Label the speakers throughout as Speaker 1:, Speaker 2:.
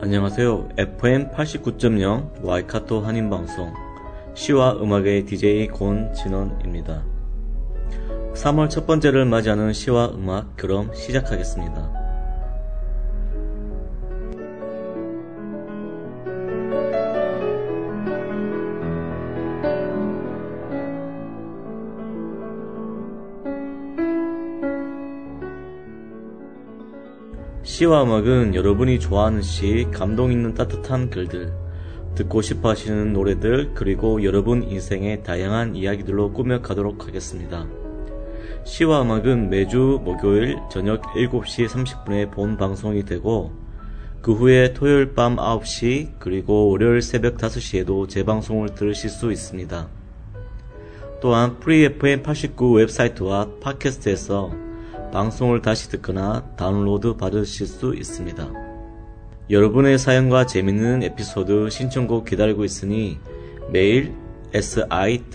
Speaker 1: 안녕하세요. FM 89.0 와이카토 한인방송 시와 음악의 DJ 권진원입니다. 3월 첫 번째를 맞이하는 시와 음악 그럼 시작하겠습니다. 시와 음악은 여러분이 좋아하는 시, 감동 있는 따뜻한 글들, 듣고 싶어 하시는 노래들, 그리고 여러분 인생의 다양한 이야기들로 꾸며가도록 하겠습니다. 시와 음악은 매주 목요일 저녁 7시 30분에 본 방송이 되고, 그 후에 토요일 밤 9시, 그리고 월요일 새벽 5시에도 재방송을 들으실 수 있습니다. 또한 프리FM 89 웹사이트와 팟캐스트에서 방송을 다시 듣거나 다운로드 받으실 수 있습니다. 여러분의 사연과 재밌는 에피소드 신청곡 기다리고 있으니 매일 siwaumak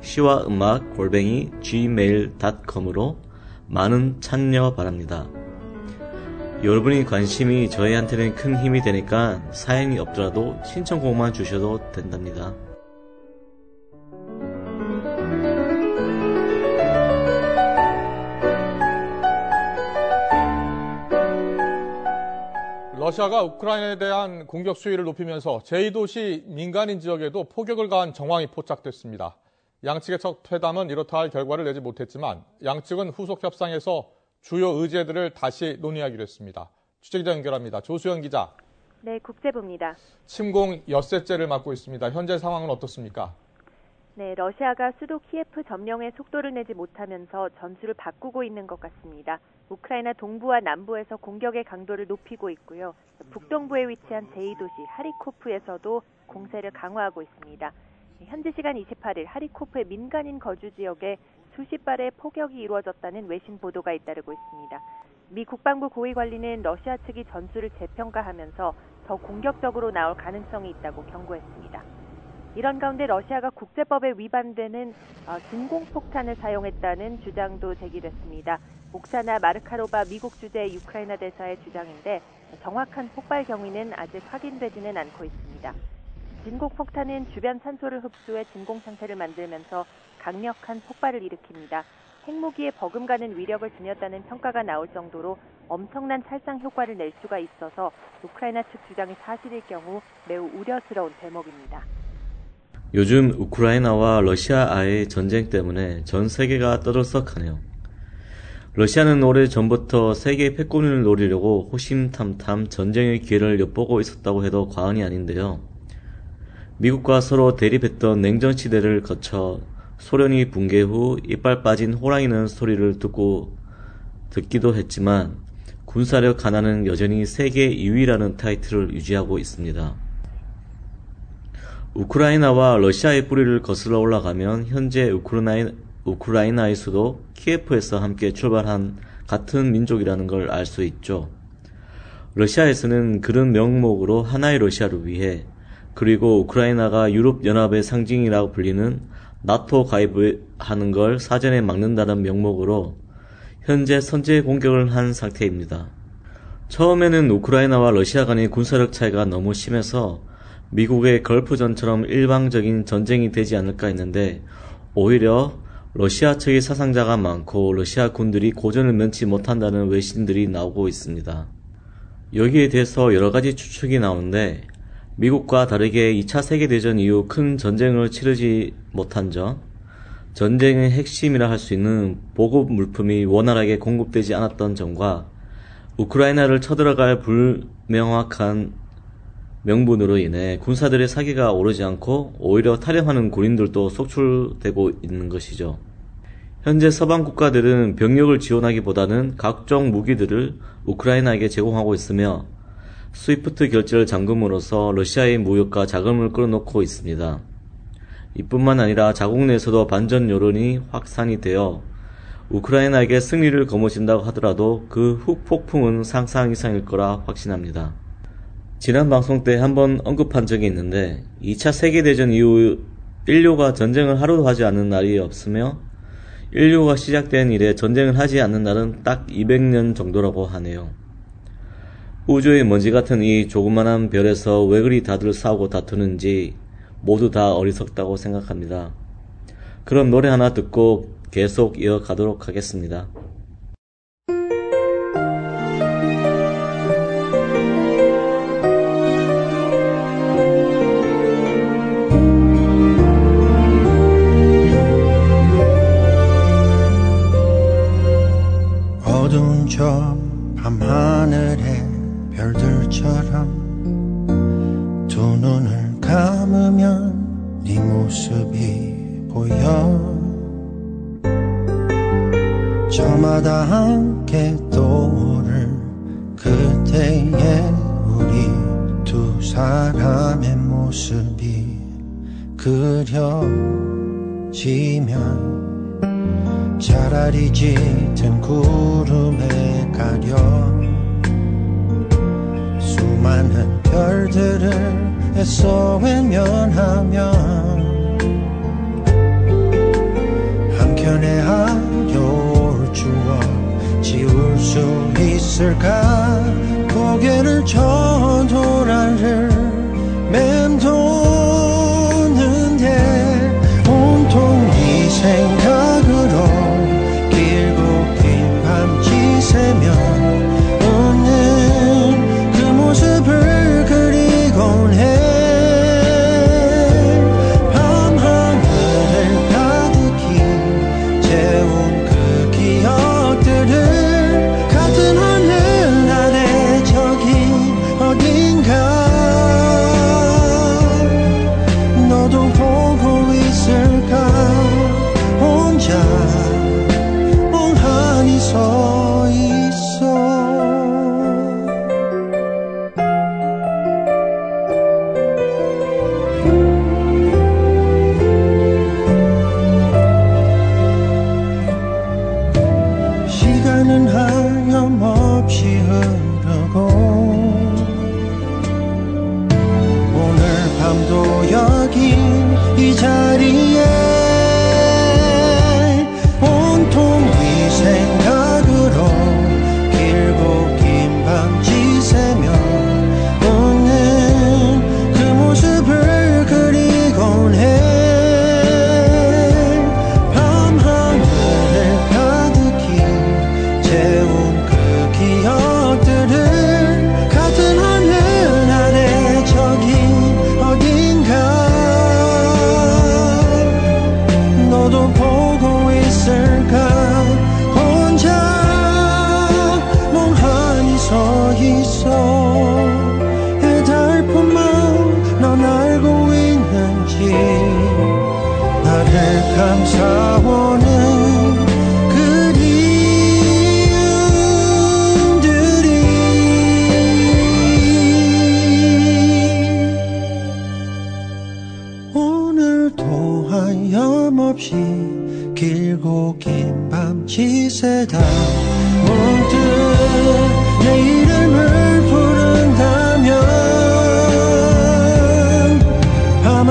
Speaker 1: 시와 음악 골뱅이 gmail.com으로 많은 참여 바랍니다. 여러분이 관심이 저희한테는 큰 힘이 되니까 사연이 없더라도 신청곡만 주셔도 된답니다.
Speaker 2: 러시아가 우크라이나에 대한 공격 수위를 높이면서 제2도시 민간인 지역에도 포격을 가한 정황이 포착됐습니다. 양측의 첫 회담은 이렇다 할 결과를 내지 못했지만 양측은 후속 협상에서 주요 의제들을 다시 논의하기로 했습니다. 취재기자 연결합니다. 조수영 기자.
Speaker 3: 네, 국제부입니다.
Speaker 2: 침공 엿새째를 맞고 있습니다. 현재 상황은 어떻습니까?
Speaker 3: 네, 러시아가 수도 키예프 점령에 속도를 내지 못하면서 전술을 바꾸고 있는 것 같습니다. 우크라이나 동부와 남부에서 공격의 강도를 높이고 있고요. 북동부에 위치한 제2도시 하리코프에서도 공세를 강화하고 있습니다. 현지 시간 28일 하리코프의 민간인 거주 지역에 수십 발의 포격이 이루어졌다는 외신 보도가 잇따르고 있습니다. 미 국방부 고위 관리는 러시아 측이 전술을 재평가하면서 더 공격적으로 나올 가능성이 있다고 경고했습니다. 이런 가운데 러시아가 국제법에 위반되는 어, 진공폭탄을 사용했다는 주장도 제기됐습니다. 옥사나 마르카로바 미국 주재 유크라이나 대사의 주장인데 정확한 폭발 경위는 아직 확인되지는 않고 있습니다. 진공폭탄은 주변 산소를 흡수해 진공 상태를 만들면서 강력한 폭발을 일으킵니다. 핵무기에 버금가는 위력을 지녔다는 평가가 나올 정도로 엄청난 살상 효과를 낼 수가 있어서 우크라이나 측 주장이 사실일 경우 매우 우려스러운 대목입니다.
Speaker 1: 요즘 우크라이나와 러시아와의 전쟁 때문에 전 세계가 떠들썩하네요. 러시아는 오래 전부터 세계 패권을 노리려고 호심탐탐 전쟁의 기회를 엿보고 있었다고 해도 과언이 아닌데요. 미국과 서로 대립했던 냉전 시대를 거쳐 소련이 붕괴 후 이빨 빠진 호랑이는 소리를 듣고 듣기도 했지만 군사력 하나는 여전히 세계 2위라는 타이틀을 유지하고 있습니다. 우크라이나와 러시아의 뿌리를 거슬러 올라가면 현재 우크라이나, 우크라이나의 수도 키예프에서 함께 출발한 같은 민족이라는 걸 알 수 있죠. 러시아에서는 그런 명목으로 하나의 러시아를 위해 그리고 우크라이나가 유럽연합의 상징이라고 불리는 나토 가입하는 걸 사전에 막는다는 명목으로 현재 선제 공격을 한 상태입니다. 처음에는 우크라이나와 러시아 간의 군사력 차이가 너무 심해서 미국의 걸프전처럼 일방적인 전쟁이 되지 않을까 했는데 오히려 러시아 측의 사상자가 많고 러시아 군들이 고전을 면치 못한다는 외신들이 나오고 있습니다. 여기에 대해서 여러 가지 추측이 나오는데 미국과 다르게 2차 세계대전 이후 큰 전쟁을 치르지 못한 점, 전쟁의 핵심이라 할 수 있는 보급 물품이 원활하게 공급되지 않았던 점과 우크라이나를 쳐들어갈 불명확한 명분으로 인해 군사들의 사기가 오르지 않고 오히려 탈영하는 군인들도 속출되고 있는 것이죠. 현재 서방 국가들은 병력을 지원하기보다는 각종 무기들을 우크라이나에게 제공하고 있으며 스위프트 결제를 잠금으로써 러시아의 무역과 자금을 끌어놓고 있습니다. 이뿐만 아니라 자국 내에서도 반전 여론이 확산이 되어 우크라이나에게 승리를 거머쥔다고 하더라도 그 후폭풍은 상상 이상일 거라 확신합니다. 지난 방송 때 한번 언급한 적이 있는데 2차 세계대전 이후 인류가 전쟁을 하루도 하지 않는 날이 없으며 인류가 시작된 이래 전쟁을 하지 않는 날은 딱 200년 정도라고 하네요. 우주의 먼지 같은 이 조그만한 별에서 왜 그리 다들 싸우고 다투는지 모두 다 어리석다고 생각합니다. 그럼 노래 하나 듣고 계속 이어가도록 하겠습니다.
Speaker 4: 별들처럼 두 눈을 감으면 네 모습이 보여. 저마다 함께 떠오를 그때의 우리 두 사람의 모습이 그려지면 차라리 짙은 구름에 가려. 수 많은 별들을 애써 외면하며 한켠에 하려올 추억 지울 수 있을까? 고개를 저돌아를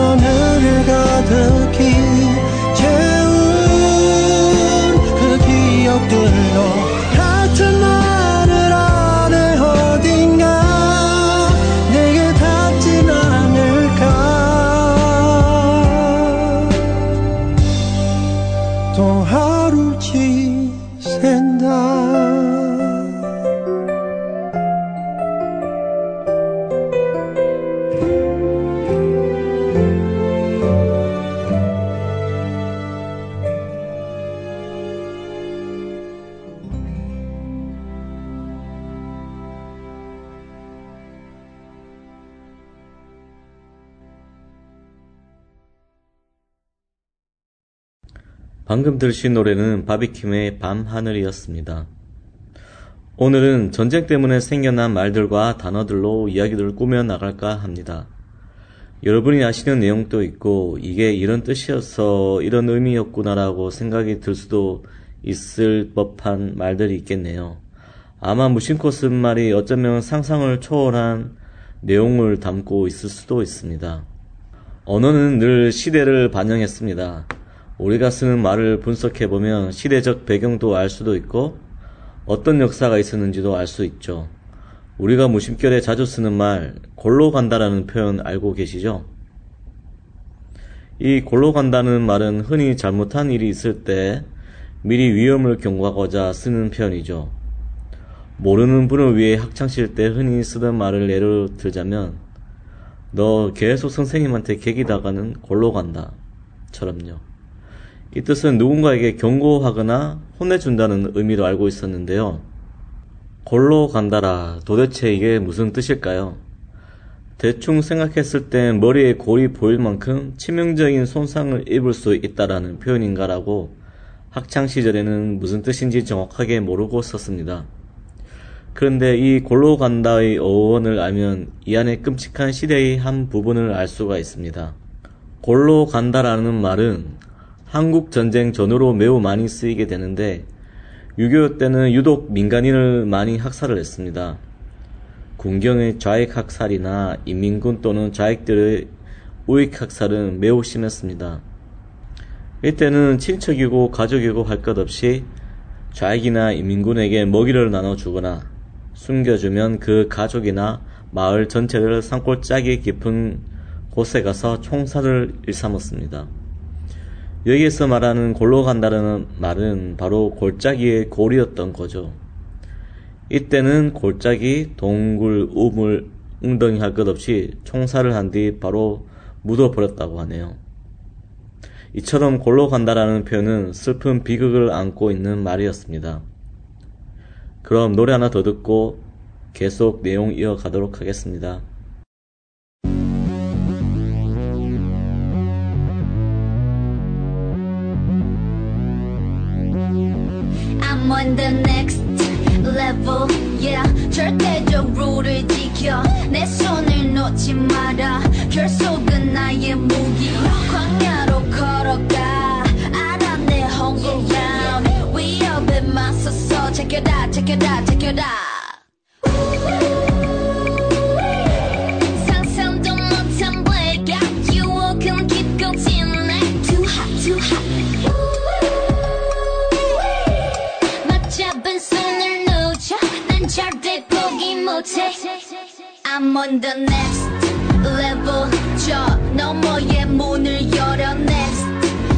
Speaker 4: 하늘을 가득
Speaker 1: 방금 들으신 노래는 바비킴의 밤하늘이었습니다. 오늘은 전쟁 때문에 생겨난 말들과 단어들로 이야기를 꾸며 나갈까 합니다. 여러분이 아시는 내용도 있고 이게 이런 뜻이어서 이런 의미였구나라고 생각이 들 수도 있을 법한 말들이 있겠네요. 아마 무심코 쓴 말이 어쩌면 상상을 초월한 내용을 담고 있을 수도 있습니다. 언어는 늘 시대를 반영했습니다. 우리가 쓰는 말을 분석해 보면 시대적 배경도 알 수도 있고 어떤 역사가 있었는지도 알 수 있죠. 우리가 무심결에 자주 쓰는 말, 골로 간다라는 표현 알고 계시죠? 이 골로 간다는 말은 흔히 잘못한 일이 있을 때 미리 위험을 경고하고자 쓰는 표현이죠. 모르는 분을 위해 학창시절 때 흔히 쓰던 말을 예로 들자면 너 계속 선생님한테 개기다가는 골로 간다. 처럼요. 이 뜻은 누군가에게 경고하거나 혼내준다는 의미로 알고 있었는데요. 골로 간다라 도대체 이게 무슨 뜻일까요? 대충 생각했을 땐 머리에 골이 보일 만큼 치명적인 손상을 입을 수 있다라는 표현인가라고 학창 시절에는 무슨 뜻인지 정확하게 모르고 썼습니다. 그런데 이 골로 간다의 어원을 알면 이 안에 끔찍한 시대의 한 부분을 알 수가 있습니다. 골로 간다라는 말은 한국 전쟁 전후로 매우 많이 쓰이게 되는데 6.25 때는 유독 민간인을 많이 학살을 했습니다. 군경의 좌익 학살이나 인민군 또는 좌익들의 우익 학살은 매우 심했습니다. 이때는 친척이고 가족이고 할 것 없이 좌익이나 인민군에게 먹이를 나눠주거나 숨겨주면 그 가족이나 마을 전체를 산골짜기 깊은 곳에 가서 총살을 일삼았습니다. 여기에서 말하는 골로 간다는 말은 바로 골짜기의 골이었던 거죠. 이때는 골짜기, 동굴, 우물, 웅덩이 할 것 없이 총살을 한 뒤 바로 묻어버렸다고 하네요. 이처럼 골로 간다라는 표현은 슬픈 비극을 안고 있는 말이었습니다. 그럼 노래 하나 더 듣고 계속 내용 이어가도록 하겠습니다.
Speaker 5: on the next level yeah 절대적 룰을 지켜 내 손을 놓지 마라 결속은 나의 무기 광야로 걸어가 알아 내 home ground 위협에 맞서서 check it out check it out check it out I'm on the next level 저 너머의 문을 열어 next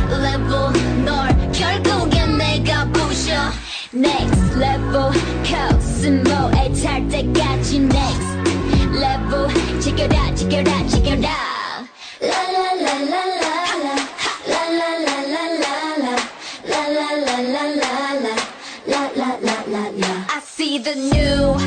Speaker 5: level 널 결국엔 내가 부셔 next level 코스모에 탈 때까지 next level 지켜라 지켜라 지켜라 라라라라라 I see the new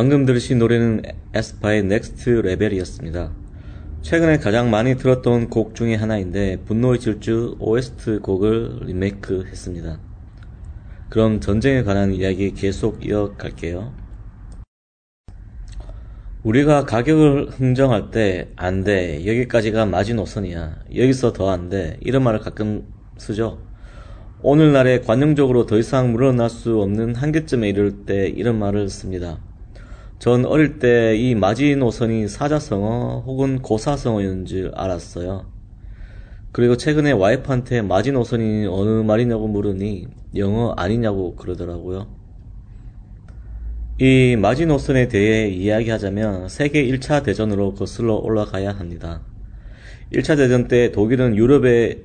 Speaker 1: 방금 들으신 노래는 에스파의 Next Level이었습니다. 최근에 가장 많이 들었던 곡 중에 하나인데 분노의 질주 OST 곡을 리메이크 했습니다. 그럼 전쟁에 관한 이야기 계속 이어갈게요. 우리가 가격을 흥정할 때 안 돼. 여기까지가 마지노선이야. 여기서 더 안 돼. 이런 말을 가끔 쓰죠. 오늘날에 관용적으로 더 이상 물러날 수 없는 한계점에 이를 때 이런 말을 씁니다. 전 어릴 때 이 마지노선이 사자성어 혹은 고사성어였는 줄 알았어요. 그리고 최근에 와이프한테 마지노선이 어느 말이냐고 물으니 영어 아니냐고 그러더라고요. 이 마지노선에 대해 이야기하자면 세계 1차 대전으로 거슬러 올라가야 합니다. 1차 대전 때 독일은 유럽의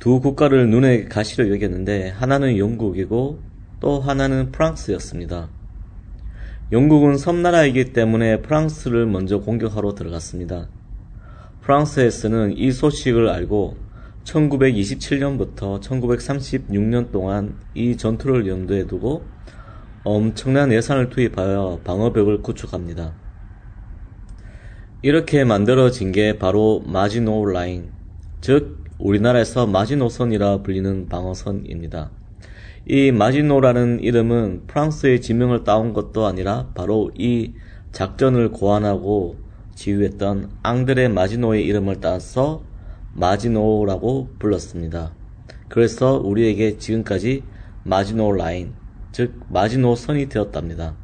Speaker 1: 두 국가를 눈에 가시로 여겼는데 하나는 영국이고 또 하나는 프랑스였습니다. 영국은 섬나라이기 때문에 프랑스를 먼저 공격하러 들어갔습니다. 프랑스에서는 이 소식을 알고 1927년부터 1936년 동안 이 전투를 염두에 두고 엄청난 예산을 투입하여 방어벽을 구축합니다. 이렇게 만들어진 게 바로 마지노 라인, 즉 우리나라에서 마지노선이라 불리는 방어선입니다. 이 마지노라는 이름은 프랑스의 지명을 따온 것도 아니라 바로 이 작전을 고안하고 지휘했던 앙드레 마지노의 이름을 따서 마지노라고 불렀습니다. 그래서 우리에게 지금까지 마지노 라인, 즉 마지노 선이 되었답니다.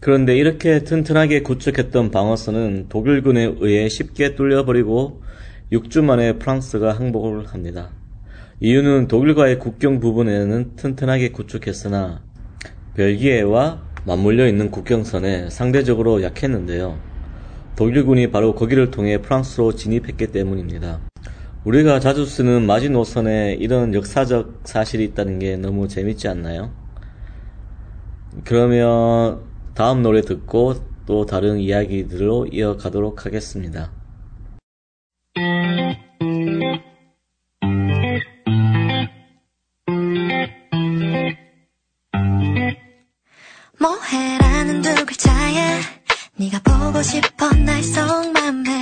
Speaker 1: 그런데 이렇게 튼튼하게 구축했던 방어선은 독일군에 의해 쉽게 뚫려버리고 6주 만에 프랑스가 항복을 합니다. 이유는 독일과의 국경 부분에는 튼튼하게 구축했으나 벨기에와 맞물려 있는 국경선에 상대적으로 약했는데요. 독일군이 바로 거기를 통해 프랑스로 진입했기 때문입니다. 우리가 자주 쓰는 마지노선에 이런 역사적 사실이 있다는 게 너무 재밌지 않나요? 그러면 다음 노래 듣고 또 다른 이야기들로 이어가도록 하겠습니다.
Speaker 6: 네가 보고 싶어 날 속맘에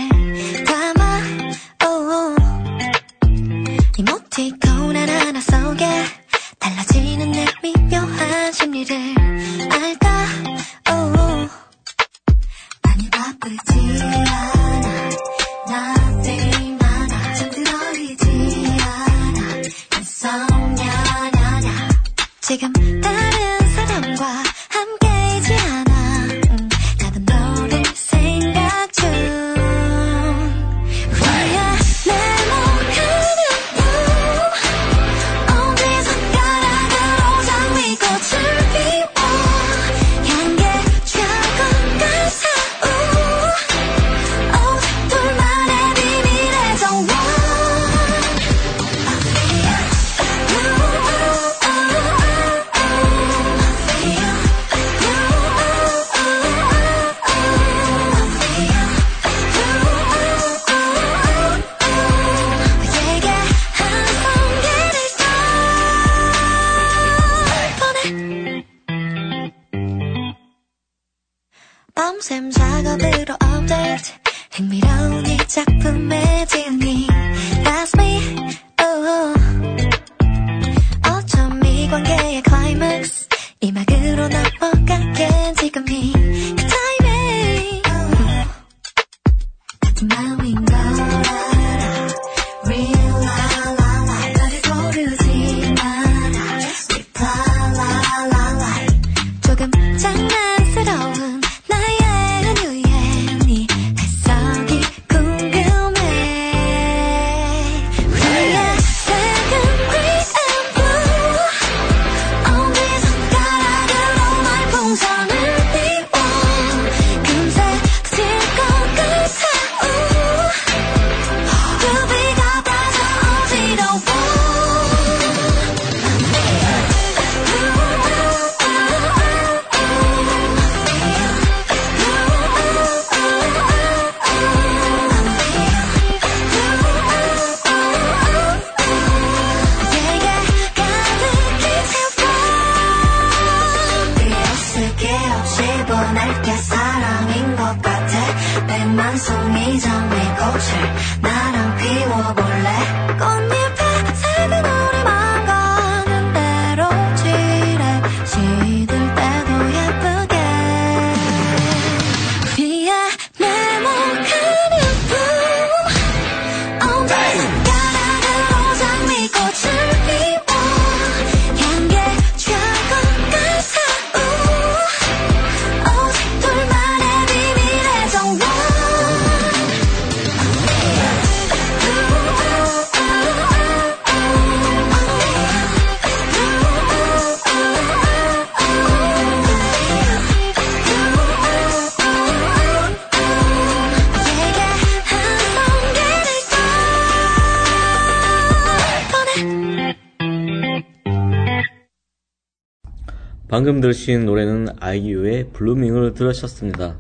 Speaker 1: 방금 들으신 노래는 아이유의 Blueming을 들으셨습니다.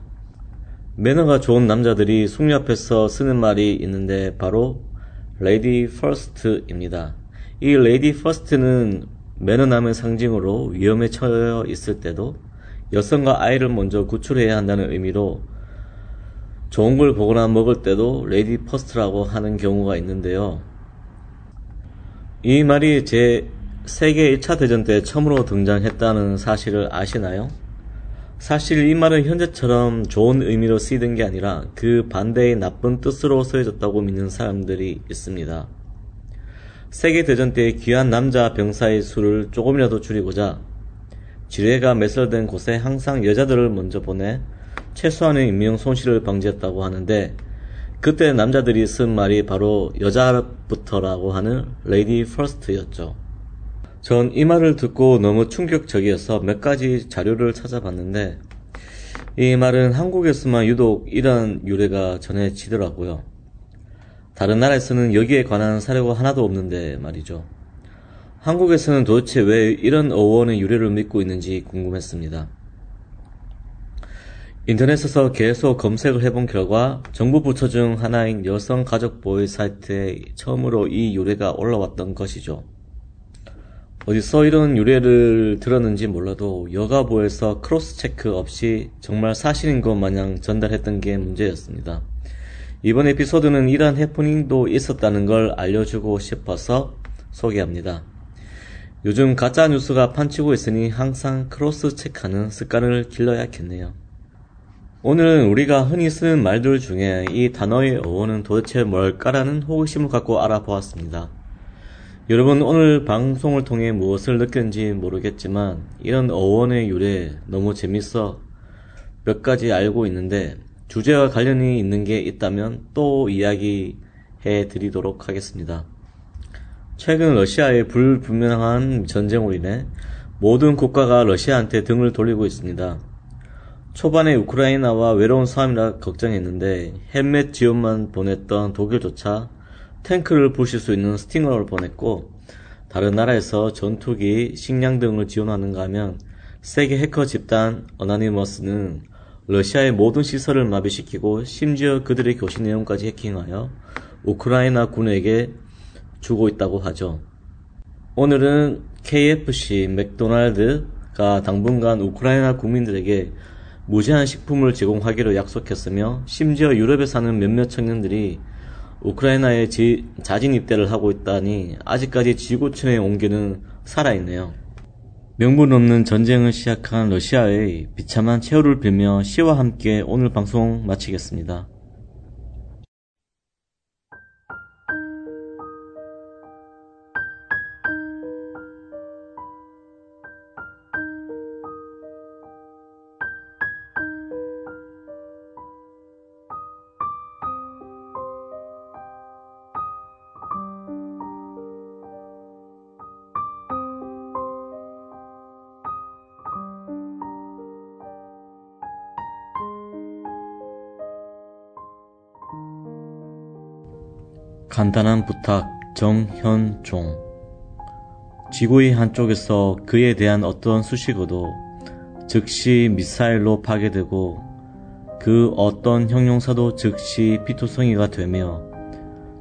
Speaker 1: 매너가 좋은 남자들이 숙녀 앞에서 쓰는 말이 있는데 바로 lady first입니다. 이 lady first는 매너남의 상징으로 위험에 처해 있을 때도 여성과 아이를 먼저 구출해야 한다는 의미로 좋은 걸 보거나 먹을 때도 lady first라고 하는 경우가 있는데요. 이 말이 제 세계 1차 대전 때 처음으로 등장했다는 사실을 아시나요? 사실 이 말은 현재처럼 좋은 의미로 쓰이던 게 아니라 그 반대의 나쁜 뜻으로 쓰여졌다고 믿는 사람들이 있습니다. 세계 대전 때 귀한 남자 병사의 수를 조금이라도 줄이고자 지뢰가 매설된 곳에 항상 여자들을 먼저 보내 최소한의 인명 손실을 방지했다고 하는데 그때 남자들이 쓴 말이 바로 여자부터라고 하는 lady first였죠. 전 이 말을 듣고 너무 충격적이어서 몇 가지 자료를 찾아봤는데 이 말은 한국에서만 유독 이런 유래가 전해지더라고요. 다른 나라에서는 여기에 관한 사례가 하나도 없는데 말이죠. 한국에서는 도대체 왜 이런 어원의 유래를 믿고 있는지 궁금했습니다. 인터넷에서 계속 검색을 해본 결과 정부 부처 중 하나인 여성가족부 사이트에 처음으로 이 유래가 올라왔던 것이죠. 어디서 이런 유래를 들었는지 몰라도 여가부에서 cross check 없이 정말 사실인 것 마냥 전달했던 게 문제였습니다. 이번 에피소드는 이러한 해프닝도 있었다는 걸 알려주고 싶어서 소개합니다. 요즘 가짜 뉴스가 판치고 있으니 항상 cross check하는 습관을 길러야겠네요. 오늘은 우리가 흔히 쓰는 말들 중에 이 단어의 어원은 도대체 뭘까라는 호기심을 갖고 알아보았습니다. 여러분 오늘 방송을 통해 무엇을 느꼈는지 모르겠지만 이런 어원의 유래 너무 재밌어 몇 가지 알고 있는데 주제와 관련이 있는 게 있다면 또 이야기해 드리도록 하겠습니다. 최근 러시아의 불분명한 전쟁으로 인해 모든 국가가 러시아한테 등을 돌리고 있습니다. 초반에 우크라이나와 외로운 싸움이라 걱정했는데 헬멧 지원만 보냈던 독일조차 탱크를 부실 수 있는 스팅어를 보냈고 다른 나라에서 전투기, 식량 등을 지원하는가 하면 세계 해커 집단 어나니머스는 러시아의 모든 시설을 마비시키고 심지어 그들의 교신 내용까지 해킹하여 우크라이나 군에게 주고 있다고 하죠. 오늘은 KFC, 맥도날드가 당분간 우크라이나 국민들에게 무제한 식품을 제공하기로 약속했으며 심지어 유럽에 사는 몇몇 청년들이 우크라이나에 지, 자진 입대를 하고 있다니 아직까지 지구촌의 온기는 살아있네요. 명분 없는 전쟁을 시작한 러시아의 비참한 최후를 빌며 시와 함께 오늘 방송 마치겠습니다. 간단한 부탁 정현종 지구의 한쪽에서 그에 대한 어떤 수식어도 즉시 미사일로 파괴되고 그 어떤 형용사도 즉시 피투성이가 되며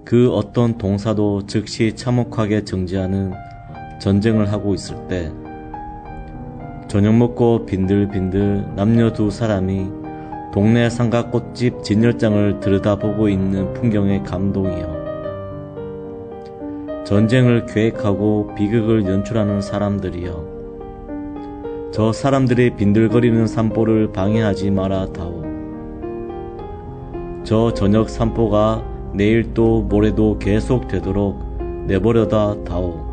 Speaker 1: 그 어떤 동사도 즉시 참혹하게 정지하는 전쟁을 하고 있을 때 저녁 먹고 빈들빈들 남녀 두 사람이 동네 상가 꽃집 진열장을 들여다보고 있는 풍경의 감동이요. 전쟁을 계획하고 비극을 연출하는 사람들이여. 저 사람들의 빈들거리는 산보를 방해하지 마라 다오. 저 저녁 산보가 내일 또 모레도 계속 되도록 내버려다 다오.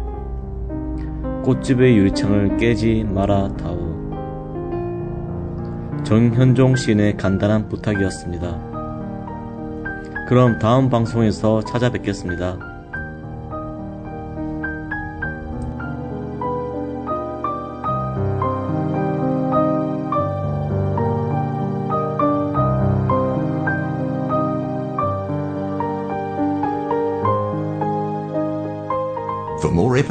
Speaker 1: 꽃집의 유리창을 깨지 마라 다오. 정현종 시인의 간단한 부탁이었습니다. 그럼 다음 방송에서 찾아뵙겠습니다.